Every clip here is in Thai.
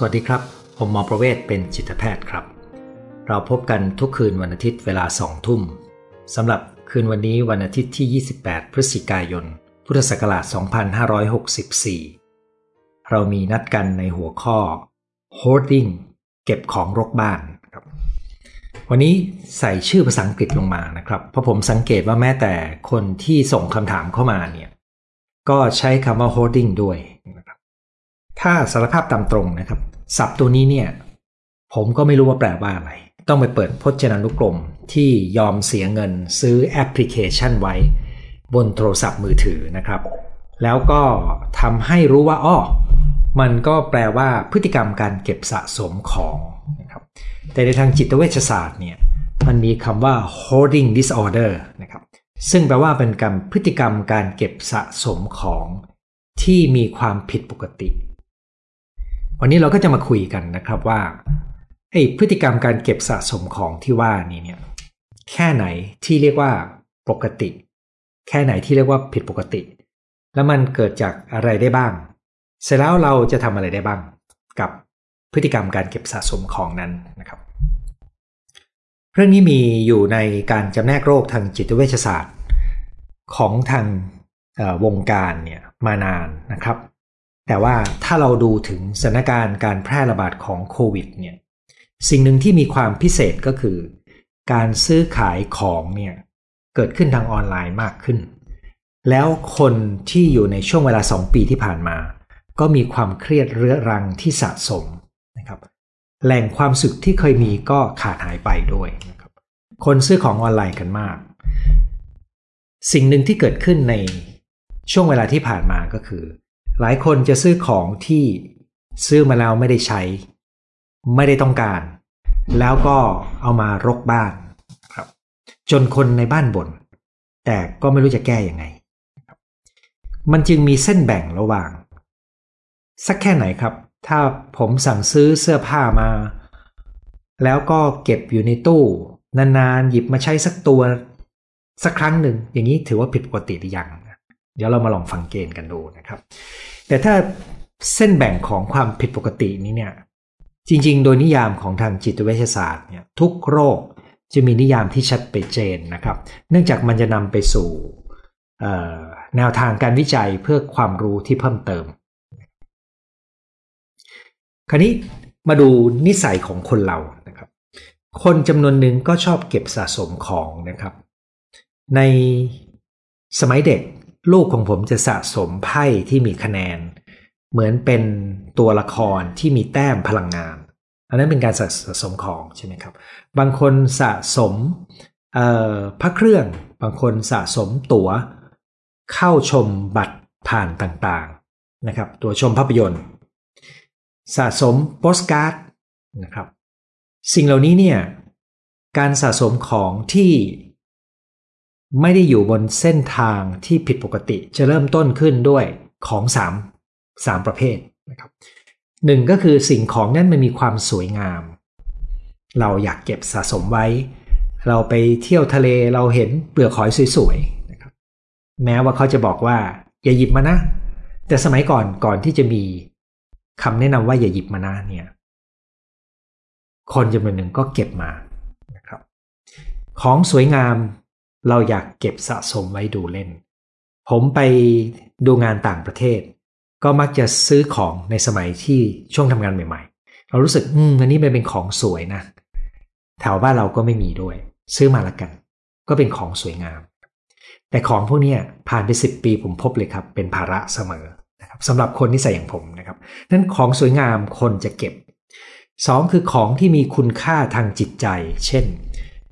สวัสดีครับ ผมหมอประเวศเป็นจิตแพทย์ครับ เราพบกันทุกคืนวันอาทิตย์เวลาสองทุ่มสำหรับคืนวันนี้วันอาทิตย์ที่ 28 พฤศจิกายน พุทธศักราช 2564 เรามีนัดกันในหัวข้อ hoarding เก็บของรกบ้านครับ วันนี้ใส่ชื่อภาษาอังกฤษลงมานะครับ เพราะผมสังเกตว่าแม้แต่คนที่ส่งคำถามเข้ามาเนี่ยก็ใช้คำว่า hoarding ด้วยนะครับถ้าสารภาพตามตรงนะครับ ศัพท์ตัวนี้เนี่ยผมก็ไม่รู้ว่าแปลว่าอะไร ต้องไปเปิดพจนานุกรมที่ยอมเสียเงินซื้อแอปพลิเคชันไว้ บนโทรศัพท์มือถือนะครับ แล้วก็ทำให้รู้ว่าอ้อมันก็แปลว่าพฤติกรรมการเก็บสะสมของนะครับแต่ในทางจิตเวชศาสตร์เนี่ยมันมีคำว่า hoarding disorder นะครับซึ่งแปลว่าเป็นกรรมพฤติกรรมการเก็บสะสมของที่มีความผิดปกติ วันนี้เราก็จะมาคุยกันนะครับว่าไอ้พฤติกรรมการเก็บสะสมของที่ว่านี้เนี่ยแค่ไหนที่เรียกว่าปกติ แค่ไหนที่เรียกว่าผิดปกติ แล้วมันเกิดจากอะไรได้บ้าง เสร็จแล้วเราจะทำอะไรได้บ้าง กับพฤติกรรมการเก็บสะสมของนั้นนะครับเรื่องนี้มีอยู่ในการจำแนกโรคทางจิตเวชศาสตร์ ของทางวงการเนี่ยมานานนะครับ แต่ว่าถ้าเราดูถึงสถานการณ์การแพร่ระบาดของโควิดเนี่ยสิ่งหนึ่งที่มีความพิเศษก็คือ การซื้อขายของเนี่ยเกิดขึ้นทางออนไลน์มากขึ้น แล้วคนที่อยู่ในช่วงเวลา 2 ปีที่ผ่านมา ก็มีความเครียดเรื้อรังที่สะสมนะครับแหล่งความสุขที่เคยมีก็ขาดหายไปด้วยนะครับคนซื้อของออนไลน์กันมาก สิ่งหนึ่งที่เกิดขึ้นในช่วงเวลาที่ผ่านมาก็คือ หลายคนจะซื้อของที่ซื้อมาแล้วไม่ได้ใช้ ไม่ได้ต้องการ แล้วก็เอามารกบ้านครับ จนคนในบ้านบน่นแต่ก็ไม่รู้จะแก้ยังไง มันจึงมีเส้นแบ่งระหว่าง สักแค่ไหนครับ ถ้าผมสั่งซื้อเสื้อผ้ามา แล้วก็เก็บอยู่ในตู้ นานๆ หยิบมาใช้สักตัว สักครั้งหนึ่ง อย่างนี้ถือว่าผิดปกติหรือยัง เดี๋ยวเรามาลองฟังเกณฑ์กันดูนะครับ แต่ถ้าเส้นแบ่งของความผิดปกตินี้เนี่ยจริง ๆ โดยนิยามของทางจิตเวชศาสตร์เนี่ยทุกโรคจะมีนิยามที่ชัดเจนนะครับ เนื่องจากมันจะนำไปสู่แนวทางการวิจัยเพื่อความรู้ที่เพิ่มเติม คราวนี้มาดูนิสัยของคนเรานะครับ คนจำนวนหนึ่งก็ชอบเก็บสะสมของนะครับ ในสมัยเด็ก ลูกของผมจะสะสมไพ่ที่มีคะแนน เหมือนเป็นตัวละครที่มีแต้มพลังงาน อันนั้นเป็นการสะสมของใช่ไหมครับ บางคนสะสมพระเครื่อง บางคนสะสมตัว๋ว เข้าชมบัตรผ่านต่างๆนะครับ ตัวชมภาพยนตร์ สะสมโปสการ์ดนะครับ สิ่งเหล่านี้เนี่ยการสะสมของที่ ไม่ได้อยู่บนเส้นทางที่ผิดปกติ จะเริ่มต้นขึ้นด้วยของ 3 3 ประเภทนะครับหนึ่งก็คือสิ่งของนั้นมันมีความสวยงาม เราอยากเก็บสะสมไว้ เราไปเที่ยวทะเลเราเห็นเปลือกหอยสวยๆนะครับแม้ว่าเขาจะบอกว่า อย่าหยิบมานะ แต่สมัยก่อนก่อนที่จะมีคำแนะนำว่าอย่าหยิบมานะเนี่ยคนจำนวนหนึ่งก็เก็บมานะครับของสวยงาม เราอยากเก็บสะสมไว้ดูเล่น ผมไปดูงานต่างประเทศ ก็มักจะซื้อของในสมัยที่ช่วงทำงานใหม่ ๆ เรารู้สึกอืมอันนี้มันเป็นของสวยนะแถวบ้านเราก็ไม่มีด้วย ซื้อมาละกัน ก็เป็นของสวยงาม แต่ของพวกนี้ผ่านไปสิปีผมพบเลยครับ เป็นภาระเสมอนะครับสำหรับคนที่ใส่อย่างผมนะครับนั้นของสวยงามคนจะเก็บ 2 คือของที่มีคุณค่าทางจิตใจ เช่น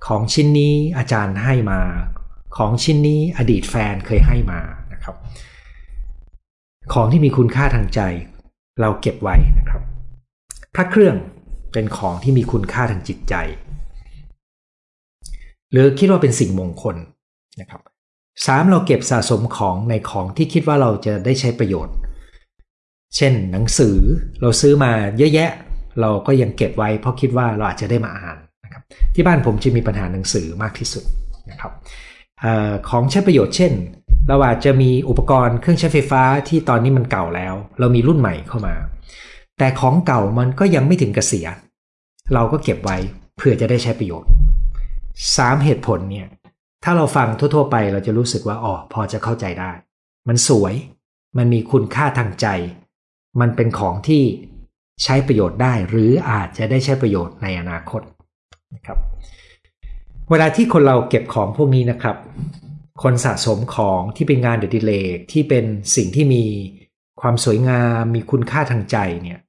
ของชิ้นนี้อาจารย์ให้มา ของชิ้นนี้อดีตแฟนเคยให้มานะครับ ของที่มีคุณค่าทางใจ เราเก็บไว้นะครับ พระเครื่องเป็นของที่มีคุณค่าทางจิตใจ หรือคิดว่าเป็นสิ่งมงคลนะครับสามเราเก็บสะสมของในของที่คิดว่าเราจะได้ใช้ประโยชน์ เช่นหนังสือเราซื้อมาเยอะแยะ เราก็ยังเก็บไว้เพราะคิดว่าเราอาจจะได้มาอ่าน ที่บ้านผมจะมีปัญหาหนังสือมากที่สุดนะครับอของใช้ประโยชน์เช่น เราอาจจะมีอุปกรณ์เครื่องใช้ไฟฟ้าที่ตอนนี้มันเก่าแล้ว เรามีรุ่นใหม่เข้ามา แต่ของเก่ามันก็ยังไม่ถึงกเกษียณเราก็เก็บไว้เพื่อจะได้ใช้ประโยชน์สามเหตุผลเนี่ยถ้าเราฟังทั่ว ๆ ไปเราจะรู้สึกว่าอ๋อพอจะเข้าใจได้ มันสวย มันมีคุณค่าทางใจ มันเป็นของที่ใช้ประโยชน์ได้ หรืออาจจะได้ใช้ประโยชน์ในอนาคต นะครับเวลาที่คนเราเก็บของพวกนี้นะครับ คนสะสมของที่เป็นงานเดดิเลกที่เป็นสิ่งที่มีความสวยงามมีคุณค่าทางใจเนี่ย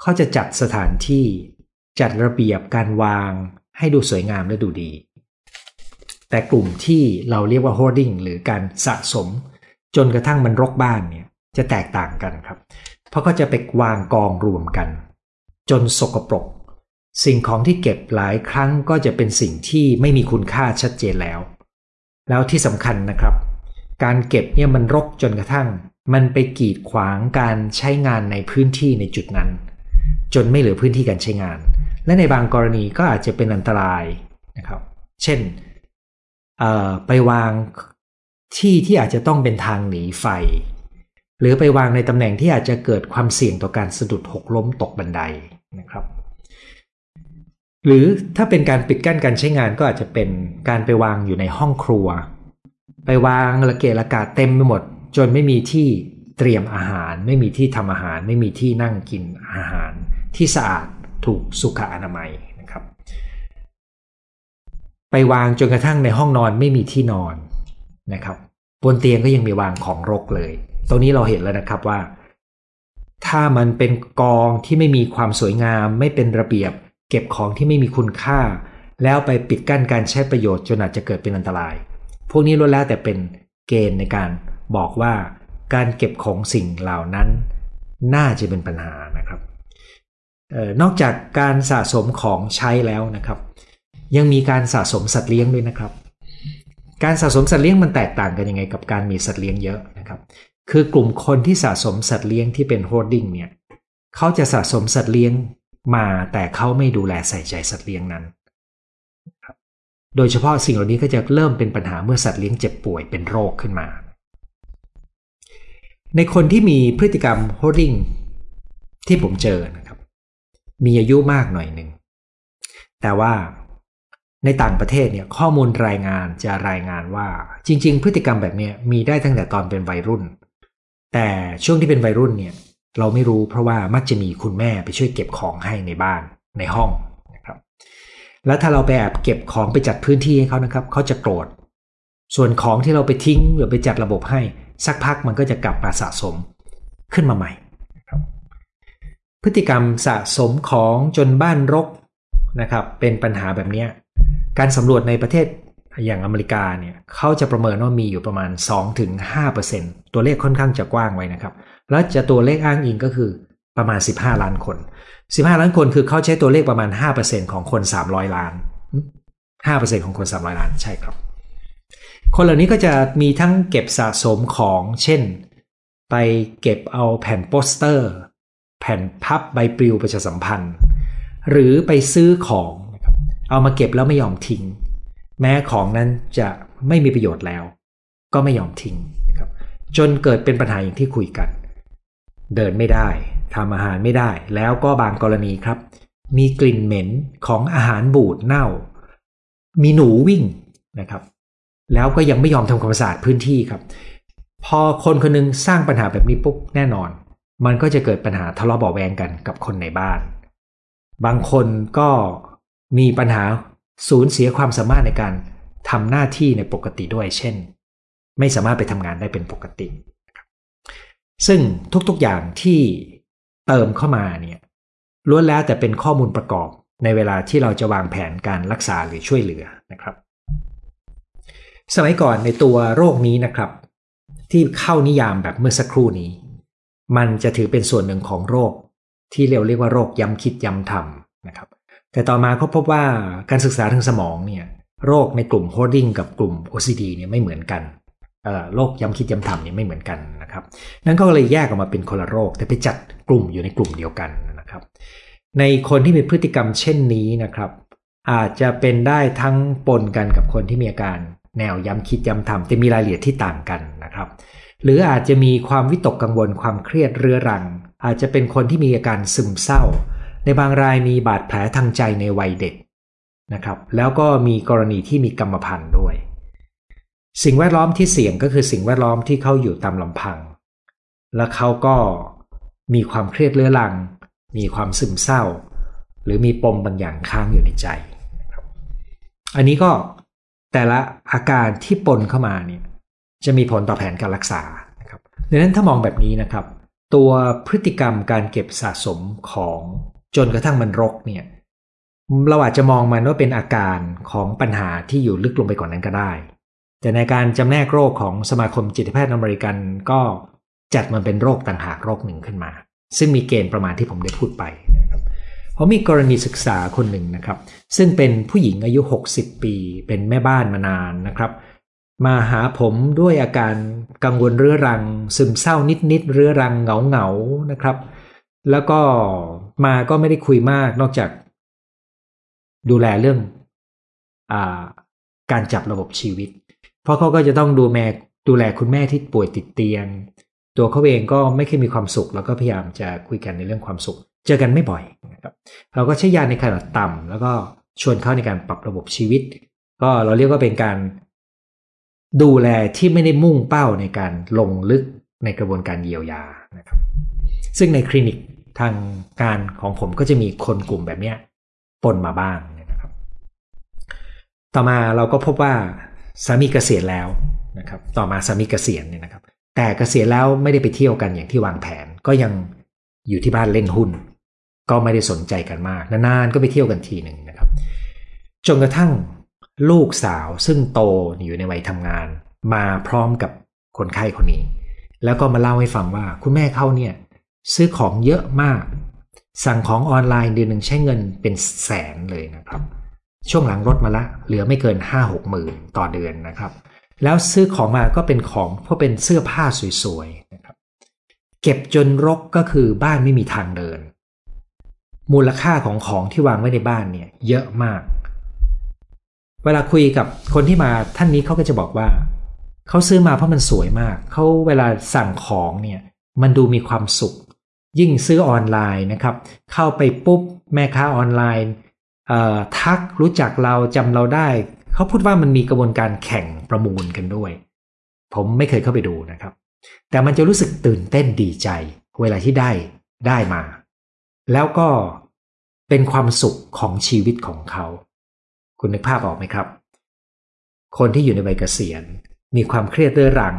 เขาจะจัดสถานที่จัดระเบียบการวางให้ดูสวยงามและดูดี แต่กลุ่มที่เราเรียกว่า hoarding หรือการสะสม จนกระทั่งมันรกบ้านเนี่ยจะแตกต่างกันครับ เพราะก็จะไปวางกองรวมกัน จนสกปรก สิ่งของที่เก็บหลายครั้งก็จะเป็นสิ่งที่ไม่มีคุณค่าชัดเจนแล้ว แล้วที่สำคัญนะครับ การเก็บเนี่ยมันรกจนกระทั่ง มันไปกีดขวางการใช้งานในพื้นที่ในจุดนั้น จนไม่เหลือพื้นที่การใช้งาน และในบางกรณีก็อาจจะเป็นอันตรายนะครับ เช่นไปวางที่ที่อาจจะต้องเป็นทางหนีไฟ หรือไปวางในตำแหน่งที่อาจจะเกิดความเสี่ยงต่อการสะดุดหกล้มตกบันไดนะครับ หรือถ้าเป็นการปิดกั้นการใช้งานก็อาจจะเป็นการไปวางอยู่ในห้องครัว ไปวางระเกะระกาเต็มไปหมด จนไม่มีที่เตรียมอาหาร ไม่มีที่ทำอาหาร ไม่มีที่นั่งกินอาหาร ที่สะอาดถูกสุขอนามัยนะครับ ไปวางจนกระทั่งในห้องนอนไม่มีที่นอนนะครับ บนเตียงก็ยังมีวางของรกเลย ตรงนี้เราเห็นแล้วนะครับว่า ถ้ามันเป็นกองที่ไม่มีความสวยงาม ไม่เป็นระเบียบ เก็บของที่ไม่มีคุณค่า แล้วไปปิดกั้นการใช้ประโยชน์จนอาจจะเกิดเป็นอันตราย พวกนี้ล้วนแล้วแต่เป็นเกณฑ์ในการบอกว่าการเก็บของสิ่งเหล่านั้น น่าจะเป็นปัญหานะครับนอกจากการสะสมของใช้แล้วนะครับ ยังมีการสะสมสัตว์เลี้ยงด้วยนะครับ การสะสมสัตว์เลี้ยงมันแตกต่างกันยังไงกับการมีสัตว์เลี้ยงเยอะนะครับ คือกลุ่มคนที่สะสมสัตว์เลี้ยงที่เป็น hoarding เนี่ยเขาจะสะสมสัตว์เลี้ยง มาแต่เขาไม่ดูแลใส่ใจสัตว์เลี้ยงนั้น โดยเฉพาะสิ่งเหล่านี้ก็จะเริ่มเป็นปัญหาเมื่อสัตว์เลี้ยงเจ็บป่วยเป็นโรคขึ้นมา ในคนที่มีพฤติกรรมโฮดดิ้งที่ผมเจอนะครับ มีอายุมากหน่อยหนึ่ง แต่ว่าในต่างประเทศเนี่ยข้อมูลรายงานจะรายงานว่าจริง ๆ พฤติกรรมแบบนี้มีได้ตั้งแต่ตอนเป็นวัยรุ่น แต่ช่วงที่เป็นวัยรุ่นเนี่ย เราไม่รู้เพราะว่ามักจะมีคุณแม่ไปช่วยเก็บของให้ในบ้านในห้องนะครับ แล้วถ้าเราไปแอบเก็บของไปจัดพื้นที่ให้เขานะครับเขาจะโกรธ ส่วนของที่เราไปทิ้งหรือไปจัดระบบให้ สักพักมันก็จะกลับมาสะสมขึ้นมาใหม่พฤติกรรมสะสมของจนบ้านรกนะครับ เป็นปัญหาแบบนี้การสำรวจในประเทศอย่างอเมริกาเนี่ยเขาจะประเมินว่ามีอยู่ประมาณ 2-5%ตัวเลขค่อนข้างจะกว้างไว้นะครับ แล้วจะตัวเลขอ้างอิงก็คือประมาณ 15 ล้านคน 15 ล้านคนคือเขาใช้ตัวเลขประมาณ 5%ของคน 300 ล้าน 5%ของคน 300 ล้านใช่ครับ คนเหล่านี้ก็จะมีทั้งเก็บสะสมของเช่น ไปเก็บเอาแผ่นโปสเตอร์ แผ่นพับใบปลิวประชาสัมพันธ์ หรือไปซื้อของนะครับเอามาเก็บแล้วไม่ยอมทิ้ง แม้ของนั้นจะไม่มีประโยชน์แล้ว ก็ไม่ยอมทิ้งนะครับจนเกิดเป็นปัญหาอย่างที่คุยกัน เดินไม่ได้ทำอาหารไม่ได้ แล้วก็บางกรณีครับ มีกลิ่นเหม็นของอาหารบูดเน่า มีหนูวิ่งนะครับ แล้วก็ยังไม่ยอมทำความสะอาดพื้นที่ครับ พอคนคนนึงสร้างปัญหาแบบนี้ปุ๊บแน่นอน มันก็จะเกิดปัญหาทะเลาะเบาแวงกันกับคนในบ้าน บางคนก็มีปัญหาสูญเสียความสามารถในการทำหน้าที่ในปกติด้วยเช่น ไม่สามารถไปทำงานได้เป็นปกติ ซึ่งทุกๆอย่างที่เติมเข้ามาเนี่ยล้วนแล้วแต่เป็นข้อมูลประกอบในเวลาที่เราจะวางแผนการรักษาหรือช่วยเหลือนะครับ สมัยก่อนในตัวโรคนี้นะครับ ที่เข้านิยามแบบเมื่อสักครู่นี้ มันจะถือเป็นส่วนหนึ่งของโรค ที่เรียกเรียกว่าโรคย้ำคิดย้ำทำนะครับ แต่ต่อมาเขาพบว่าการศึกษาทางสมองเนี่ยโรคในกลุ่ม hoarding กับกลุ่ม OCD เนี่ยไม่เหมือนกัน โรคย้ำคิดย้ำทำเนี่ยไม่เหมือนกันนะครับ นั่นก็เลยแยกออกมาเป็นคนละโรค แต่ไปจัดกลุ่มอยู่ในกลุ่มเดียวกันนะครับ ในคนที่มีพฤติกรรมเช่นนี้นะครับ อาจจะเป็นได้ทั้งปนกันกับคนที่มีอาการแนวย้ำคิดย้ำทำแต่มีรายละเอียดที่ต่างกันนะครับ หรืออาจจะมีความวิตกกังวลความเครียดเรื้อรัง อาจจะเป็นคนที่มีอาการซึมเศร้า ในบางรายมีบาดแผลทางใจในวัยเด็กนะครับ แล้วก็มีกรณีที่มีกรรมพันธุ์ด้วย สิ่งแวดล้อมที่เสี่ยงก็คือสิ่งแวดล้อมที่เขาอยู่ตามลำพัง และเขาก็มีความเครียดเรื้อรัง มีความซึมเศร้า หรือมีปมบางอย่างค้างอยู่ในใจ อันนี้ก็แต่ละอาการที่ปนเข้ามาเนี่ยจะมีผลต่อแผนการรักษานะครับดังนั้นถ้ามองแบบนี้นะครับ ตัวพฤติกรรมการเก็บสะสมของจนกระทั่งมันรกเนี่ยเราอาจจะมองมันว่าเป็นอาการของปัญหาที่อยู่ลึกลงไปกว่านนั้นก็ได้ แต่ในการจำแนกโรคของสมาคมจิตแพทย์อเมริกันก็จัดมันเป็นโรคต่างหากโรคหนึ่งขึ้นมา ซึ่งมีเกณฑ์ประมาณที่ผมได้พูดไปนะครับเพราะมีกรณีศึกษาคนหนึ่งนะครับ ซึ่งเป็นผู้หญิงอายุ 60 ปี เป็นแม่บ้านมานานนะครับ มาหาผมด้วยอาการกังวลเรื้อรัง ซึมเศร้านิดๆเรื้อรังเหงาเหงานะครับ แล้วก็มาก็ไม่ได้คุยมากนอกจาก ดูแลเรื่องอการจับระบบชีวิต เพราะเขาก็จะต้องดูแม่ดูแลคุณแม่ที่ป่วยติดเตียง ตัวเขาเองก็ไม่เคยมีความสุข แล้วก็พยายามจะคุยกันในเรื่องความสุข เจอกันไม่บ่อยนะครับเราก็ใช้ยาในขนาดต่ำแล้วก็ชวนเขาในการปรับระบบชีวิต ก็เราเรียกว่าเป็นการ ดูแลที่ไม่ได้มุ่งเป้าในการลงลึกในกระบวนการเยียวยานะครับ ซึ่งในคลินิกทางการของผมก็จะมีคนกลุ่มแบบนี้ปนมาบ้างนะครับ ต่อมาเราก็พบว่า สามีเกษียณแล้วนะครับต่อมาสามีเกษียณเนี่ยนะครับ แต่เกษียณแล้วไม่ได้ไปเที่ยวกันอย่างที่วางแผนก็ยังอยู่ที่บ้านเล่นหุ้น ก็ไม่ได้สนใจกันมากนานๆก็ไปเที่ยวกันทีหนึ่งนะครับจนกระทั่งลูกสาวซึ่งโตอยู่ในวัยทำงาน มาพร้อมกับคนไข้คนนี้ แล้วก็มาเล่าให้ฟังว่าคุณแม่เขาเนี่ยซื้อของเยอะมาก สั่งของออนไลน์เดือนหนึ่งใช้เงินเป็นแสนเลยนะครับ ช่วงหลังลดมาละเหลือไม่เกิน 5 6หมื่นต่อเดือนนะครับ แล้วซื้อของมาก็เป็นของเพราะเป็นเสื้อผ้าสวยๆนะครับเก็บจนรกก็คือบ้านไม่มีทางเดิน มูลค่าของของที่วางไว้ในบ้านเนี่ยเยอะมาก เวลาคุยกับคนที่มาท่านนี้เขาก็จะบอกว่าเขาซื้อมาเพราะมันสวยมากเขาเวลาสั่งของเนี่ยมันดูมีความสุข ยิ่งซื้อออนไลน์นะครับ เข้าไปปุ๊บแม่ค้าออนไลน์ ทักรู้จักเราจำเราได้ เขาพูดว่ามันมีกระบวนการแข่งประมูลกันด้วย ผมไม่เคยเข้าไปดูนะครับ แต่มันจะรู้สึกตื่นเต้นดีใจ เวลาที่ได้ได้มา แล้วก็เป็นความสุขของชีวิตของเขา คุณนึกภาพออกไหมครับ คนที่อยู่ในวัยเกษียณ มีความเครียดเรื้อรัง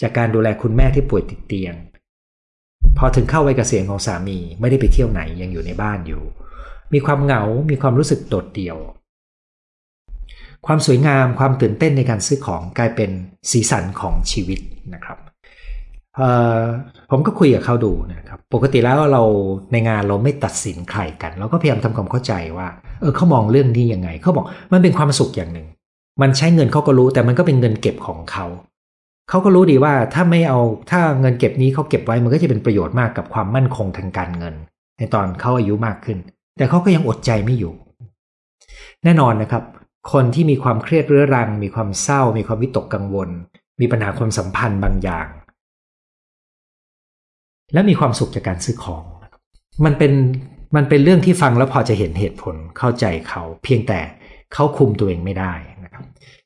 จากการดูแลคุณแม่ที่ป่วยติดเตียง พอถึงเข้าวัยเกษียณของสามีไม่ได้ไปเที่ยวไหนยังอยู่ในบ้านอยู่ มีความเหงา มีความรู้สึกโดดเดี่ยว ความสวยงาม ความตื่นเต้นในการซื้อของกลายเป็นสีสันของชีวิตนะครับผมก็คุยกับเขาดูนะครับ ปกติแล้วเราในงานเราไม่ตัดสินใครกัน เราก็พยายามทำความเข้าใจว่า เออเขามองเรื่องนี้ยังไง เขาบอกมันเป็นความสุขอย่างหนึ่ง มันใช้เงินเขาก็รู้แต่มันก็เป็นเงินเก็บของเขา เขาก็รู้ดีว่าถ้าไม่เอาถ้าเงินเก็บนี้เขาเก็บไว้มันก็จะเป็นประโยชน์มากกับความมั่นคงทางการเงิน ในตอนเขาอายุมากขึ้น แต่เขาก็ยังอดใจไม่อยู่ แน่นอนนะครับ คนที่มีความเครียดเรื้อรัง มีความเศร้า มีความวิตกกังวล มีปัญหาความสัมพันธ์บางอย่าง และมีความสุขจากการซื้อของ มันเป็นมันเป็นเรื่องที่ฟังแล้วพอจะเห็นเหตุผลเข้าใจเขา เพียงแต่เขาคุมตัวเองไม่ได้นะครับ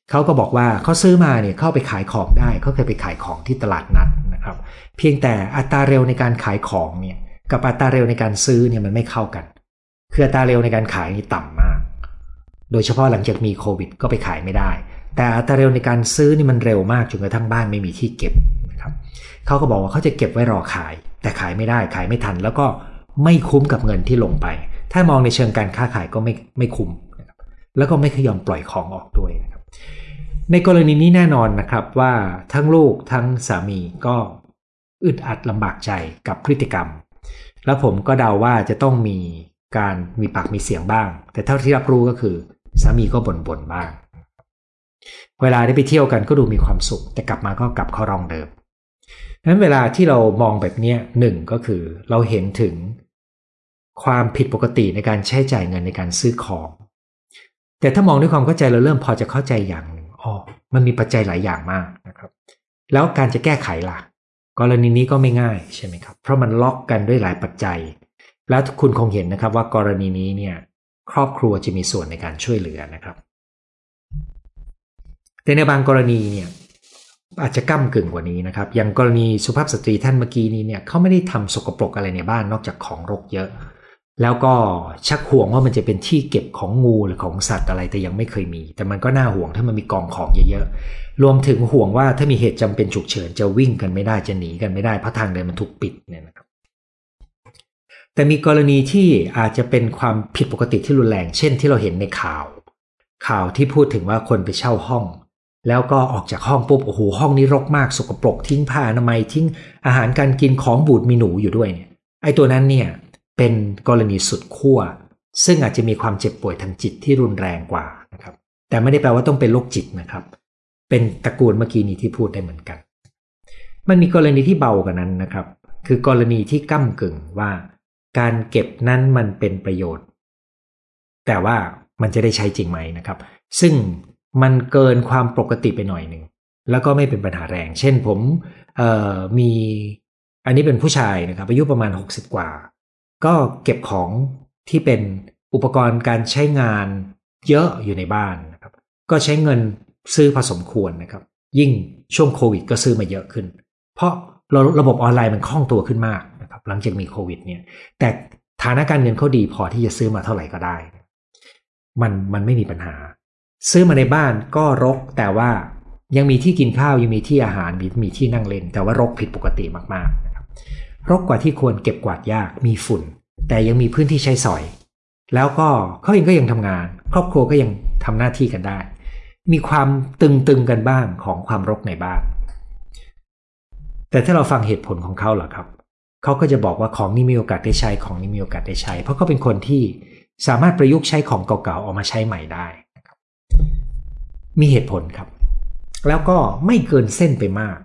เขาก็บอกว่าเขาซื้อมาเนี่ยเข้าไปขายของได้เขาเคยไปขายของที่ตลาดนัดนะครับ เพียงแต่อัตราเร็วในการขายของเนี่ยกับอัตราเร็วในการซื้อเนี่ยมันไม่เข้ากัน คืออัตราเร็วในการขายนี่ต่ำมาก โดยเฉพาะหลังจากมีโควิด ก็ไปขายไม่ได้ แต่อัตราเร็วในการซื้อนี่มันเร็วมากจนกระทั่งบ้านไม่มีที่เก็บนะครับเขาก็บอกว่าเขาจะเก็บไว้รอขาย แต่ขายไม่ได้ขายไม่ทัน แล้วก็ไม่คุ้มกับเงินที่ลงไป ถ้ามองในเชิงการค้าขายก็ไม่ไม่คุ้มนะครับแล้วก็ไม่เคยยอมปล่อยของออกด้วยนะครับ ในกรณีนี้แน่นอนนะครับว่าทั้งลูกทั้งสามีก็อึดอัดลำบากใจกับพฤติกรรม แล้วผมก็เดาว่าจะต้องมี การมีปากมีเสียงบ้าง แต่เท่าที่รับรู้ก็คือสามีก็บ่นบ่นบ้าง เวลาได้ไปเที่ยวกันก็ดูมีความสุข แต่กลับมาก็กลับเข้ารองเดิมนั้นเวลาที่เรามองแบบนี้หนึ่งก็คือเราเห็นถึงความผิดปกติในการใช้จ่ายเงินในการซื้อของ แต่ถ้ามองด้วยความเข้าใจเราเริ่มพอจะเข้าใจอย่างหนึ่งอ๋อมันมีปัจจัยหลายอย่างมากนะครับ แล้วการจะแก้ไขล่ะ กรณีนี้ก็ไม่ง่ายใช่ไหมครับ เพราะมันล็อกกันด้วยหลายปัจจัย แล้วคุณคงเห็นนะครับว่ากรณีนี้เนี่ยครอบครัวจะมีส่วนในการช่วยเหลือนะครับ แต่ในบางกรณีเนี่ยอาจจะก้ากึ่งกว่านี้นะครับ อย่างกรณีสุภาพสตรีท่านเมื่อกี้นี้เนี่ยเขาไม่ได้ทำสกปรกอะไรในบ้านนอกจากของรกเยอะ แล้วก็ชักห่วงว่ามันจะเป็นที่เก็บของงูหรือของสัตว์อะไรแต่ยังไม่เคยมี แต่มันก็น่าห่วงถ้ามันมีกองของเยอะๆ รวมถึงห่วงว่าถ้ามีเหตุจำเป็นฉุกเฉินจะวิ่งกันไม่ได้จะหนีกันไม่ได้เพราะทางเดินมันถูกปิดเนี่ยนะครับ แต่มีกรณีที่อาจจะเป็นความผิดปกติที่รุนแรง เช่นที่เราเห็นในข่าว ข่าวที่พูดถึงว่าคนไปเช่าห้อง แล้วก็ออกจากห้องปุ๊บโอ้โหห้องนี้รกมากสกปรกทิ้งผ้าอนามัยทิ้งอาหารการกินของบูดมีหนูอยู่ด้วยเนี่ยไอ้ตัวนั้นเนี่ยเป็นกรณีสุดขั้วซึ่งอาจจะมีความเจ็บป่วยทางจิตที่รุนแรงกว่านะครับ แต่ไม่ได้แปลว่าต้องเป็นโรคจิตนะครับ เป็นตระกูลเมื่อกี้นี้ที่พูดได้เหมือนกัน มันมีกรณีที่เบากว่านั้นนะครับ คือกรณีที่ก้ากึ่งว่า การเก็บนั้นมันเป็นประโยชน์ แต่ว่ามันจะได้ใช้จริงไหมนะครับ ซึ่งมันเกินความปกติไปหน่อยหนึ่งแล้วก็ไม่เป็นปัญหาแรง เช่นผมมีอันนี้เป็นผู้ชายนะครับอายุประมาณ 60 กว่า ก็เก็บของที่เป็นอุปกรณ์การใช้งานเยอะอยู่ในบ้านนะครับ ก็ใช้เงินซื้อพอสมควรนะครับ ยิ่งช่วงโควิดก็ซื้อมาเยอะขึ้น เพราะระบบออนไลน์มันคล่องตัวขึ้นมาก หลังจากมีโควิดเนี่ย แต่ฐานะการเงินเขาดีพอที่จะซื้อมาเท่าไหร่ก็ได้ มันมันไม่มีปัญหา ซื้อมาในบ้านก็รกแต่ว่ายังมีที่กินข้าวยังมีที่อาหารมีมีที่นั่งเล่น แต่ว่ารกผิดปกติมากๆนะครับรกกว่าที่ควรเก็บกวาดยากมีฝุ่น แต่ยังมีพื้นที่ใช้สอย แล้วก็เขาเองก็ยังทำงาน ครอบครัวก็ยังทำหน้าที่กันได้ มีความตึงๆกันบ้างของความรกในบ้านแต่ถ้าเราฟังเหตุผลของเขาเหรอครับ เขาก็จะบอกว่าของนี้มีโอกาสได้ใช้ของนี้มีโอกาสได้ใช้ เพราะเขาเป็นคนที่สามารถประยุกต์ใช้ของเก่าๆออกมาใช้ใหม่ได้มีเหตุผลครับ แล้วก็ไม่เกินเส้นไปมาก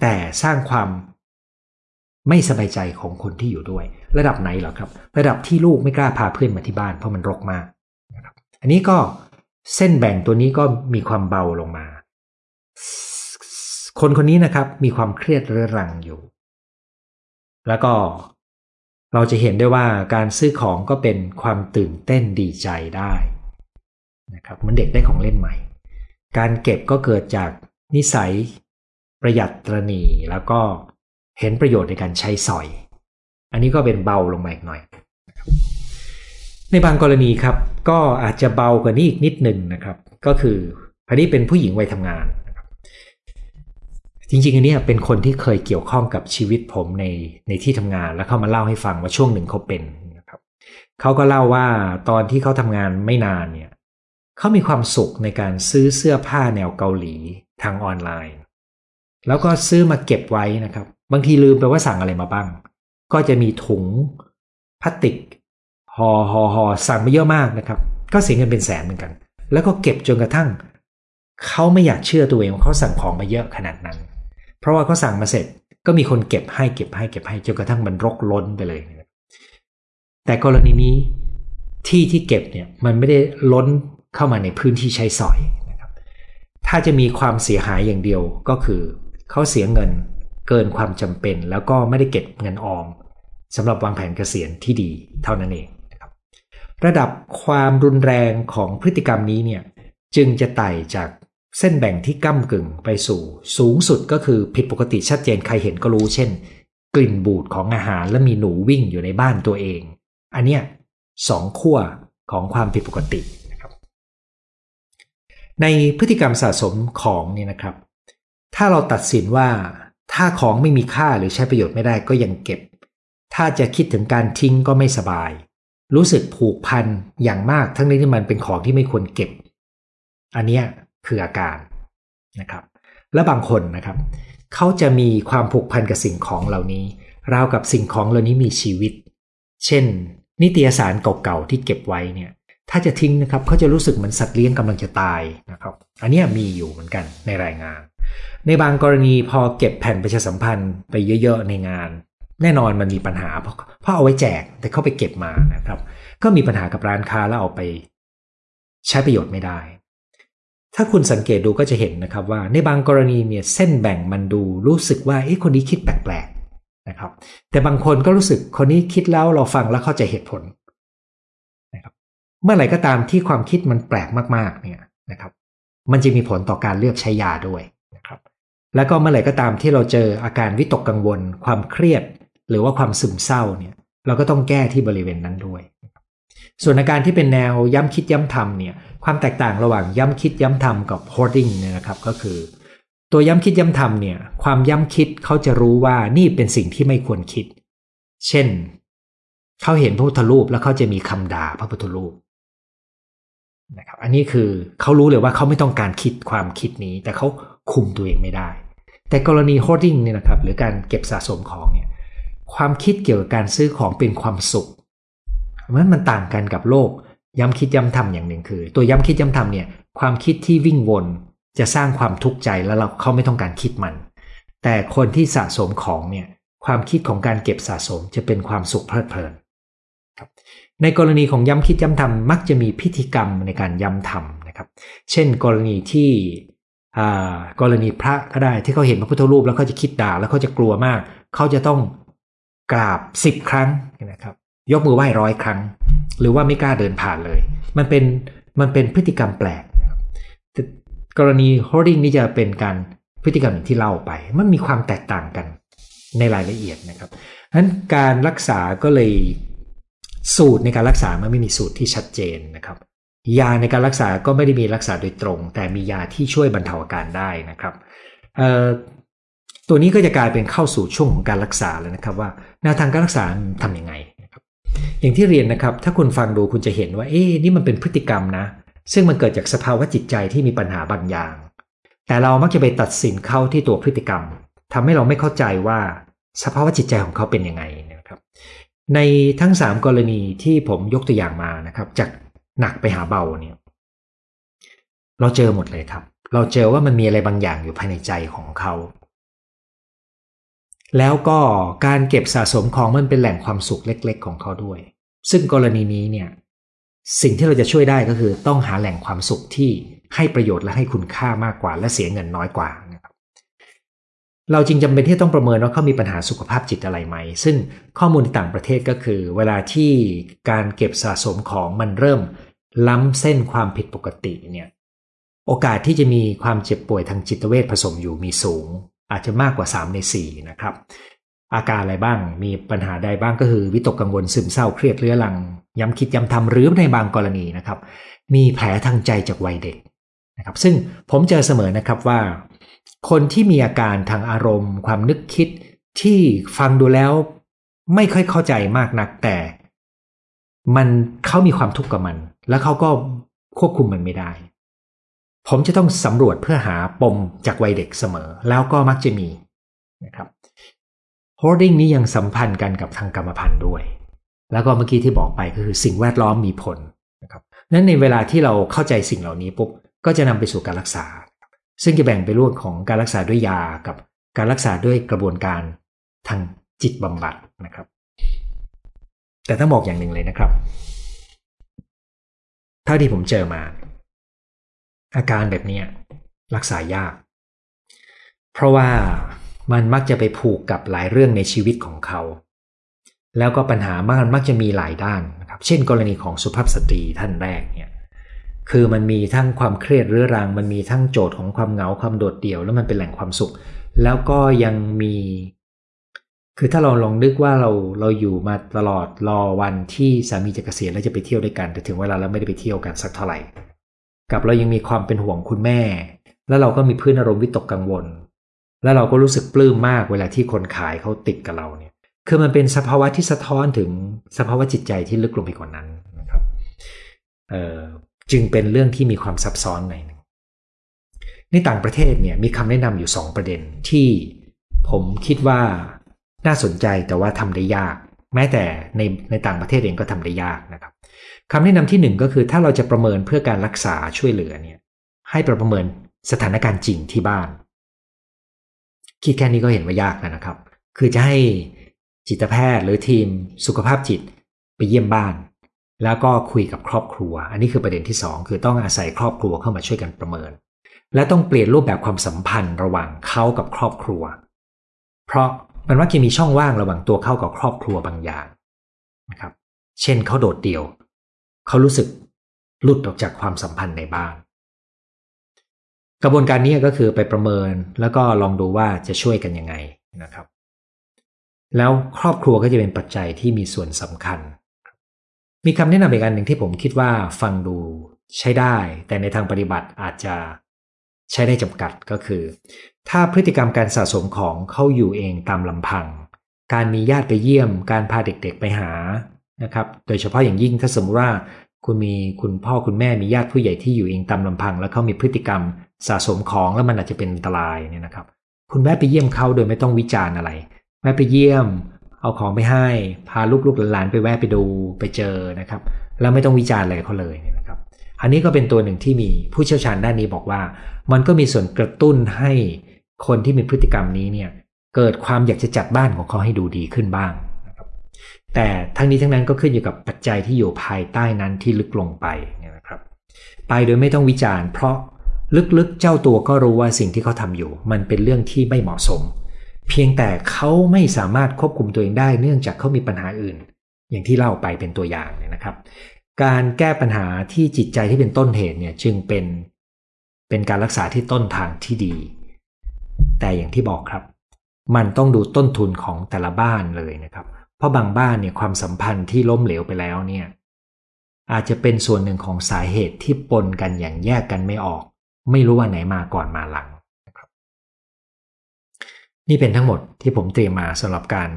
แต่สร้างความไม่สบายใจของคนที่อยู่ด้วย ระดับไหนหรอครับ ระดับที่ลูกไม่กล้าพาเพื่อนมาที่บ้านเพราะมันรกมากนะครับอันนี้ก็เส้นแบ่งตัวนี้ก็มีความเบาลงมา คนคนนี้นะครับมีความเครียดเรื้อรังอยู่ แล้วก็เราจะเห็นได้ว่าการซื้อของก็เป็นความตื่นเต้นดีใจได้นะครับเหมือนเด็กได้ของเล่นใหม่ การเก็บก็เกิดจากนิสัยประหยัดตรณีแล้วก็เห็นประโยชน์ในการใช้สอย อันนี้ก็เป็นเบาลงมาอีกหน่อย ในบางกรณีครับ ก็อาจจะเบากว่านี้อีกนิดหนึ่งนะครับ ก็คืออันนี้เป็นผู้หญิงวัยทำงาน จริงๆอันนี้เป็นคนที่เคยเกี่ยวข้องกับชีวิตผมในในที่ทำงาน แล้วเขามาเล่าให้ฟังว่าช่วงหนึ่งเขาเป็นนะครับเขาก็เล่าว่าตอนที่เขาทำงานไม่นานเนี่ยเขามีความสุขในการซื้อเสื้อผ้าแนวเกาหลีทางออนไลน์ แล้วก็ซื้อมาเก็บไว้นะครับ บางทีลืมไปว่าสั่งอะไรมาบ้าง ก็จะมีถุงพลาสติกห่อห่อห่อสั่งมาเยอะมากนะครับ ก็เสียเงินเป็นแสนเหมือนกัน แล้วก็เก็บจนกระทั่งเขาไม่อยากเชื่อตัวเองว่าเขาสั่งของมาเยอะขนาดนั้น เพราะว่าเขาสั่งมาเสร็จก็มีคนเก็บให้เก็บให้เก็บให้จนกระทั่งมันรกล้นไปเลย แต่กรณีนี้ที่ที่เก็บเนี่ยมันไม่ได้ล้นเข้ามาในพื้นที่ใช้สอยนะครับถ้าจะมีความเสียหายอย่างเดียวก็คือเขาเสียเงินเกินความจำเป็น แล้วก็ไม่ได้เก็บเงินออมสำหรับวางแผนเกษียณที่ดีเท่านั้นเองนะครับระดับความรุนแรงของพฤติกรรมนี้เนี่ยจึงจะไต่จาก เส้นแบ่งที่ก้ากึ่งไปสู่ สูงสุดก็คือผิดปกติชัดเจนใครเห็นก็รู้ เช่น กลิ่นบูดของอาหารและมีหนูวิ่งอยู่ในบ้านตัวเอง อันเนี้ยสองขั้วของความผิดปกตินะครับในพฤติกรรมสะสมของนี่นะครับ ถ้าเราตัดสินว่าถ้าของไม่มีค่าหรือใช้ประโยชน์ไม่ได้ก็ยังเก็บ ถ้าจะคิดถึงการทิ้งก็ไม่สบาย รู้สึกผูกพันอย่างมากทั้งนี้ที่มันเป็นของที่ไม่ควรเก็บ อันเนี้ย คืออาการนะครับ และบางคนนะครับ เขาจะมีความผูกพันกับสิ่งของเหล่านี้ ราวกับสิ่งของเหล่านี้มีชีวิต เช่น นิตยสารเก่าๆที่เก็บไว้เนี่ยถ้าจะทิ้งนะครับเขาจะรู้สึกเหมือนสัตว์เลี้ยงกำลังจะตายนะครับ อันนี้มีอยู่เหมือนกันในรายงาน ในบางกรณีพอเก็บแผ่นประชาสัมพันธ์ไปเยอะๆในงาน แน่นอนมันมีปัญหา เพราะเพราะเอาไว้แจกแต่เขาไปเก็บมานะครับ ก็มีปัญหากับร้านค้าแล้วเอาไป ใช้ประโยชน์ไม่ได้ ถ้าคุณสังเกตดูก็จะเห็นนะครับว่าในบางกรณีเนี่ยเส้นแบ่งมันดูรู้สึกว่าเอ๊ะคนนี้คิดแปลกๆนะครับ แต่บางคนก็รู้สึกคนนี้คิดแล้วเราฟังแล้วเข้าใจเหตุผลนะครับ เมื่อไหร่ก็ตามที่ความคิดมันแปลกมากๆเนี่ยนะครับ มันจะมีผลต่อการเลือกใช้ยาด้วยนะครับ แล้วก็เมื่อไหร่ก็ตามที่เราเจออาการวิตกกังวล ความเครียด หรือว่าความซึมเศร้าเนี่ย เราก็ต้องแก้ที่บริเวณนั้นด้วย ส่วนอาการที่เป็นแนวย้ำคิดย้ำทำเนี่ยความแตกต่างระหว่างย้ำคิดย้ำทำกับ hoarding เนี่ยนะครับก็คือ ตัวย้ำคิดย้ำทำเนี่ยความย้ำคิดเขาจะรู้ว่านี่เป็นสิ่งที่ไม่ควรคิด เช่น เขาเห็นพระพุทธรูปแล้วเขาจะมีคำด่าพระพุทธรูปนะครับอันนี้คือเขารู้เลยว่าเขาไม่ต้องการคิดความคิดนี้ แต่เขาคุมตัวเองไม่ได้ แต่กรณี hoarding เนี่ยนะครับหรือการเก็บสะสมของเนี่ยความคิดเกี่ยวกับการซื้อของเป็นความสุข มันมันต่างกันกับโลกย้ำคิดย้ำทำอย่างหนึ่งคือ ตัวย้ำคิดย้ำทำเนี่ยความคิดที่วิ่งวนจะสร้างความทุกข์ใจแล้วเราเขาไม่ต้องการคิดมัน แต่คนที่สะสมของเนี่ยความคิดของการเก็บสะสมจะเป็นความสุขเพลิดเพลินครับในกรณีของย้ำคิดย้ำทำมักจะมีพิธีกรรมในการย้ำทำนะครับ เช่นกรณีที่กรณีพระก็ได้ที่เขาเห็นพระพุทธรูปแล้วเขาจะคิดด่าแล้วเขาจะกลัวมาก เขาจะต้องกราบสิบครั้งนะครับ ยกมือไหว้ร้อยครั้ง หรือว่าไม่กล้าเดินผ่านเลย มันเป็นมันเป็นพฤติกรรมแปลกกรณี hoarding นี่จะเป็นการพฤติกรรมอย่างที่เล่าไป มันมีความแตกต่างกันในรายละเอียดนะครับนั้นการรักษาก็เลยสูตรในการรักษามันไม่มีสูตรที่ชัดเจนนะครับ ยาในการรักษาก็ไม่ได้มีรักษาโดยตรง แต่มียาที่ช่วยบรรเทาอาการได้นะครับตัวนี้ก็จะกลายเป็นเข้าสู่ช่วงของการรักษาแล้วนะครับว่าแนวทางการรักษาทำยังไง อย่างที่เรียนนะครับ ถ้าคุณฟังดูคุณจะเห็นว่า เอ๊นี่มันเป็นพฤติกรรมนะ ซึ่งมันเกิดจากสภาวะจิตใจที่มีปัญหาบางอย่าง แต่เรามักจะไปตัดสินเข้าที่ตัวพฤติกรรมทำให้เราไม่เข้าใจว่าสภาวะจิตใจของเขาเป็นยังไงนะครับ ในทั้ง 3 กรณีที่ผมยกตัวอย่างมานะครับ จากหนักไปหาเบาเนี่ย เราเจอหมดเลยครับ เราเจอว่ามันมีอะไรบางอย่างอยู่ภายในใจของเขา แล้วก็การเก็บสะสมของมันเป็นแหล่งความสุขเล็ก ๆ ของเขาด้วย ซึ่งกรณีนี้เนี่ยสิ่งที่เราจะช่วยได้ก็คือต้องหาแหล่งความสุขที่ให้ประโยชน์และให้คุณค่ามากกว่า และเสียเงินน้อยกว่านะครับเราจริงจำเป็นที่ต้องประเมินว่าเขามีปัญหาสุขภาพจิตอะไรไหม ซึ่งข้อมูลในต่างประเทศก็คือ เวลาที่การเก็บสะสมของมันเริ่ม ล้ำเส้นความผิดปกติเนี่ยโอกาสที่จะมีความเจ็บป่วยทางจิตเวชผสมอยู่มีสูง อาจจะมากกว่า 3 ใน 4 นะครับ อาการอะไรบ้างมีปัญหาใดบ้างก็คือวิตกกังวลซึมเศร้าเครียดเรื้อรัง ย้ำคิดย้ำทำหรือในบางกรณีนะครับ มีแผลทางใจจากวัยเด็กนะครับ ซึ่งผมเจอเสมอนะครับว่า คนที่มีอาการทางอารมณ์ ความนึกคิดที่ฟังดูแล้วไม่ค่อยเข้าใจมากนักแต่มันเขามีความทุกข์กับมัน แล้วเขาก็ควบคุมมันไม่ได้ ผมจะต้องสำรวจเพื่อหาปมจากวัยเด็กเสมอ แล้วก็มักจะมีนะครับ hoarding นี้ยังสัมพันธ์กันกับทางกรรมพันธุ์ด้วย แล้วก็เมื่อกี้ที่บอกไปก็คือสิ่งแวดล้อมมีผลนะครับนั้นในเวลาที่เราเข้าใจสิ่งเหล่านี้ปุ๊บก็จะนำไปสู่การรักษา ซึ่งจะแบ่งไปร่วมของการรักษาด้วยยากับการรักษาด้วยกระบวนการทางจิตบำบัดนะครับ แต่ต้องบอกอย่างหนึ่งเลยนะครับ เท่าที่ผมเจอมา อาการแบบนี้รักษายาก เพราะว่ามันมักจะไปผูกกับหลายเรื่องในชีวิตของเขา แล้วก็ปัญหามันมักจะมีหลายด้านนะครับ เช่น กรณีของสุภาพสตรีท่านแรกเนี่ยคือมันมีทั้งความเครียดเรื้อรัง มันมีทั้งโจทย์ของความเหงาความโดดเดี่ยว แล้วมันเป็นแหล่งความสุข แล้วก็ยังมี คือถ้าเราลองนึกว่าเราเราอยู่มาตลอดรอวันที่สามีจะเกษียณแล้วจะไปเที่ยวด้วยกัน แต่ถึงเวลาแล้วไม่ได้ไปเที่ยวกันสักเท่าไหร่ กับเรายังมีความเป็นห่วงคุณแม่ แล้วเราก็มีพื้นอารมณ์วิตกกังวล แล้วเราก็รู้สึกปลื้มมากเวลาที่คนขายเขาติดกับเราเนี่ย คือมันเป็นสภาวะที่สะท้อนถึงสภาวะจิตใจที่ลึกลงไปกว่านั้นนะครับจึงเป็นเรื่องที่มีความซับซ้อนหน่อยนึงในต่างประเทศเนี่ยมีคำแนะนำอยู่ 2 ประเด็นที่ผมคิดว่าน่าสนใจแต่ว่าทำได้ยาก แม้แต่ในในต่างประเทศเองก็ทำได้ยากนะครับ คำแนะนำที่หนึ่งก็คือถ้าเราจะประเมินเพื่อการรักษาช่วยเหลือเนี่ย ให้ประเมินสถานการณ์จริงที่บ้าน คิดแค่นี้ก็เห็นว่ายากแล้วนะครับ คือจะให้จิตแพทย์หรือทีมสุขภาพจิตไปเยี่ยมบ้าน แล้วก็คุยกับครอบครัว อันนี้คือประเด็นที่ 2 คือต้องอาศัยครอบครัวเข้ามาช่วยกันประเมิน และต้องเปลี่ยนรูปแบบความสัมพันธ์ระหว่างเขากับครอบครัว เพราะมันว่าจะมีช่องว่างระหว่างตัวเขากับครอบครัวบางอย่างนะครับ เช่นเขาโดดเดี่ยว เขารู้สึกหลุดออกจากความสัมพันธ์ในบ้าน กระบวนการนี้ก็คือไปประเมินแล้วก็ลองดูว่าจะช่วยกันยังไงนะครับ แล้วครอบครัวก็จะเป็นปัจจัยที่มีส่วนสำคัญ มีคำแนะนำอีกอันหนึ่งที่ผมคิดว่าฟังดูใช้ได้ แต่ในทางปฏิบัติอาจจะใช้ได้จำกัดก็คือ ถ้าพฤติกรรมการสะสมของเขาอยู่เองตามลำพัง การมีญาติไปเยี่ยม การพาเด็กๆไปหานะครับ โดยเฉพาะอย่างยิ่งถ้าสมมติว่า คุณมีคุณพ่อคุณแม่มีญาติผู้ใหญ่ที่อยู่เองตามลำพัง แล้วเขามีพฤติกรรมสะสมของแล้วมันอาจจะเป็นอันตรายเนี่ยนะครับ คุณแม่ไปเยี่ยมเขาโดยไม่ต้องวิจารณ์อะไรแม่ไปเยี่ยม เอาของไปให้ พาลูกๆหลานๆไปแวะไปดูไปเจอนะครับ แล้วไม่ต้องวิจารณ์อะไรเขาเลยนะครับ อันนี้ก็เป็นตัวหนึ่งที่มีผู้เชี่ยวชาญด้านนี้บอกว่า มันก็มีส่วนกระตุ้นให้คนที่มีพฤติกรรมนี้เนี่ยเกิดความอยากจะจัดบ้านของเขาให้ดูดีขึ้นบ้าง แต่ทั้งนี้ทั้งนั้นก็ขึ้นอยู่กับปัจจัยที่อยู่ภายใต้นั้นที่ลึกลงไปนะครับ ไปโดยไม่ต้องวิจารณ์เพราะลึกๆเจ้าตัวก็รู้ว่าสิ่งที่เขาทำอยู่ มันเป็นเรื่องที่ไม่เหมาะสม เพียงแต่เขาไม่สามารถควบคุมตัวเองได้เนื่องจากเขามีปัญหาอื่น อย่างที่เล่าไปเป็นตัวอย่างเนี่ยนะครับ การแก้ปัญหาที่จิตใจที่เป็นต้นเหตุเนี่ยจึงเป็นเป็นการรักษาที่ต้นทางที่ดี แต่อย่างที่บอกครับ มันต้องดูต้นทุนของแต่ละบ้านเลยนะครับ เพราะบางบ้านเนี่ยความสัมพันธ์ที่ล้มเหลวไปแล้วเนี่ยอาจจะเป็นส่วนหนึ่งของสาเหตุที่ปนกันอย่างแยกกันไม่ออก ไม่รู้ว่าไหนมาก่อนมาหลังนะครับ นี่เป็นทั้งหมดที่ผมเตรียมมาสำหรับการ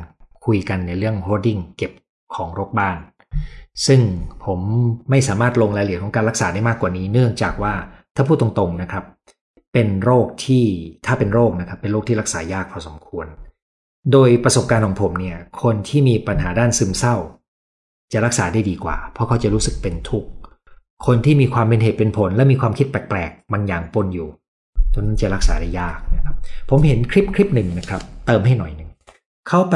คุยกันในเรื่อง holding เก็บของรกบ้าน ซึ่งผมไม่สามารถลงรายละเอียดของการรักษาได้มากกว่านี้ เนื่องจากว่าถ้าพูดตรงๆนะครับ เป็นโรคที่ถ้าเป็นโรคนะครับ เป็นโรคที่รักษายากพอสมควร โดยประสบการณ์ของผมเนี่ย คนที่มีปัญหาด้านซึมเศร้า จะรักษาได้ดีกว่า เพราะเขาจะรู้สึกเป็นทุกข์ คนที่มีความเป็นเหตุเป็นผล และมีความคิดแปลกๆบางอย่างปนอยู่ตัวนั้นจะรักษาได้ยากนะครับ ผมเห็นคลิปคลิปหนึ่งนะครับ เติมให้หน่อยหนึ่งเขาไป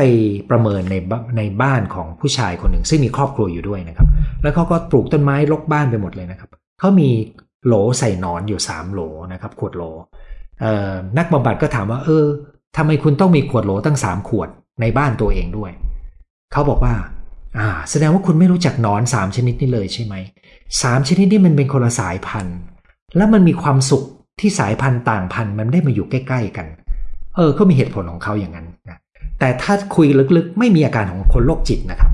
ประเมินในในบ้านของผู้ชายคนหนึ่ง ซึ่งมีครอบครัวอยู่ด้วยนะครับ แล้วเขาก็ปลูกต้นไม้รกบ้านไปหมดเลยนะครับเขามีโหลใส่นอนอยู่สามโหลนะครับขวดโหลนักบำบัดก็ถามว่า เออ ทำไมคุณต้องมีขวดโหลตั้งสามขวดในบ้านตัวเองด้วย เขาบอกว่า อ่า แสดงว่าคุณไม่รู้จักนอนสามชนิดนี้เลยใช่ไหมสามชนิดนี้มันเป็นคนละสายพันธุ์ แล้วมันมีความสุขที่สายพันธุ์ต่างพันธุ์มันได้มาอยู่ใกล้ ๆ กัน เออเขามีเหตุผลของเขาอย่างนั้นนะแต่ถ้าคุยลึกๆ ไม่มีอาการของคนโรคจิตนะครับ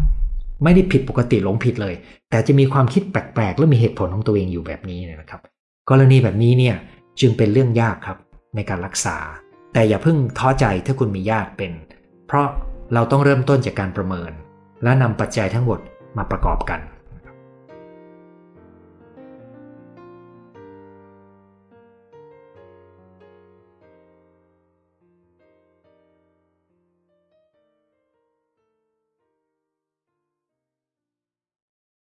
ไม่ได้ผิดปกติหลงผิดเลย แต่จะมีความคิดแปลกๆ และมีเหตุผลของตัวเองอยู่แบบนี้นะครับ กรณีแบบนี้เนี่ยจึงเป็นเรื่องยากครับในการรักษา แต่อย่าเพิ่งท้อใจถ้าคุณมีญาติเป็น เพราะเราต้องเริ่มต้นจากการประเมิน และนำปัจจัยทั้งหมดมาประกอบกัน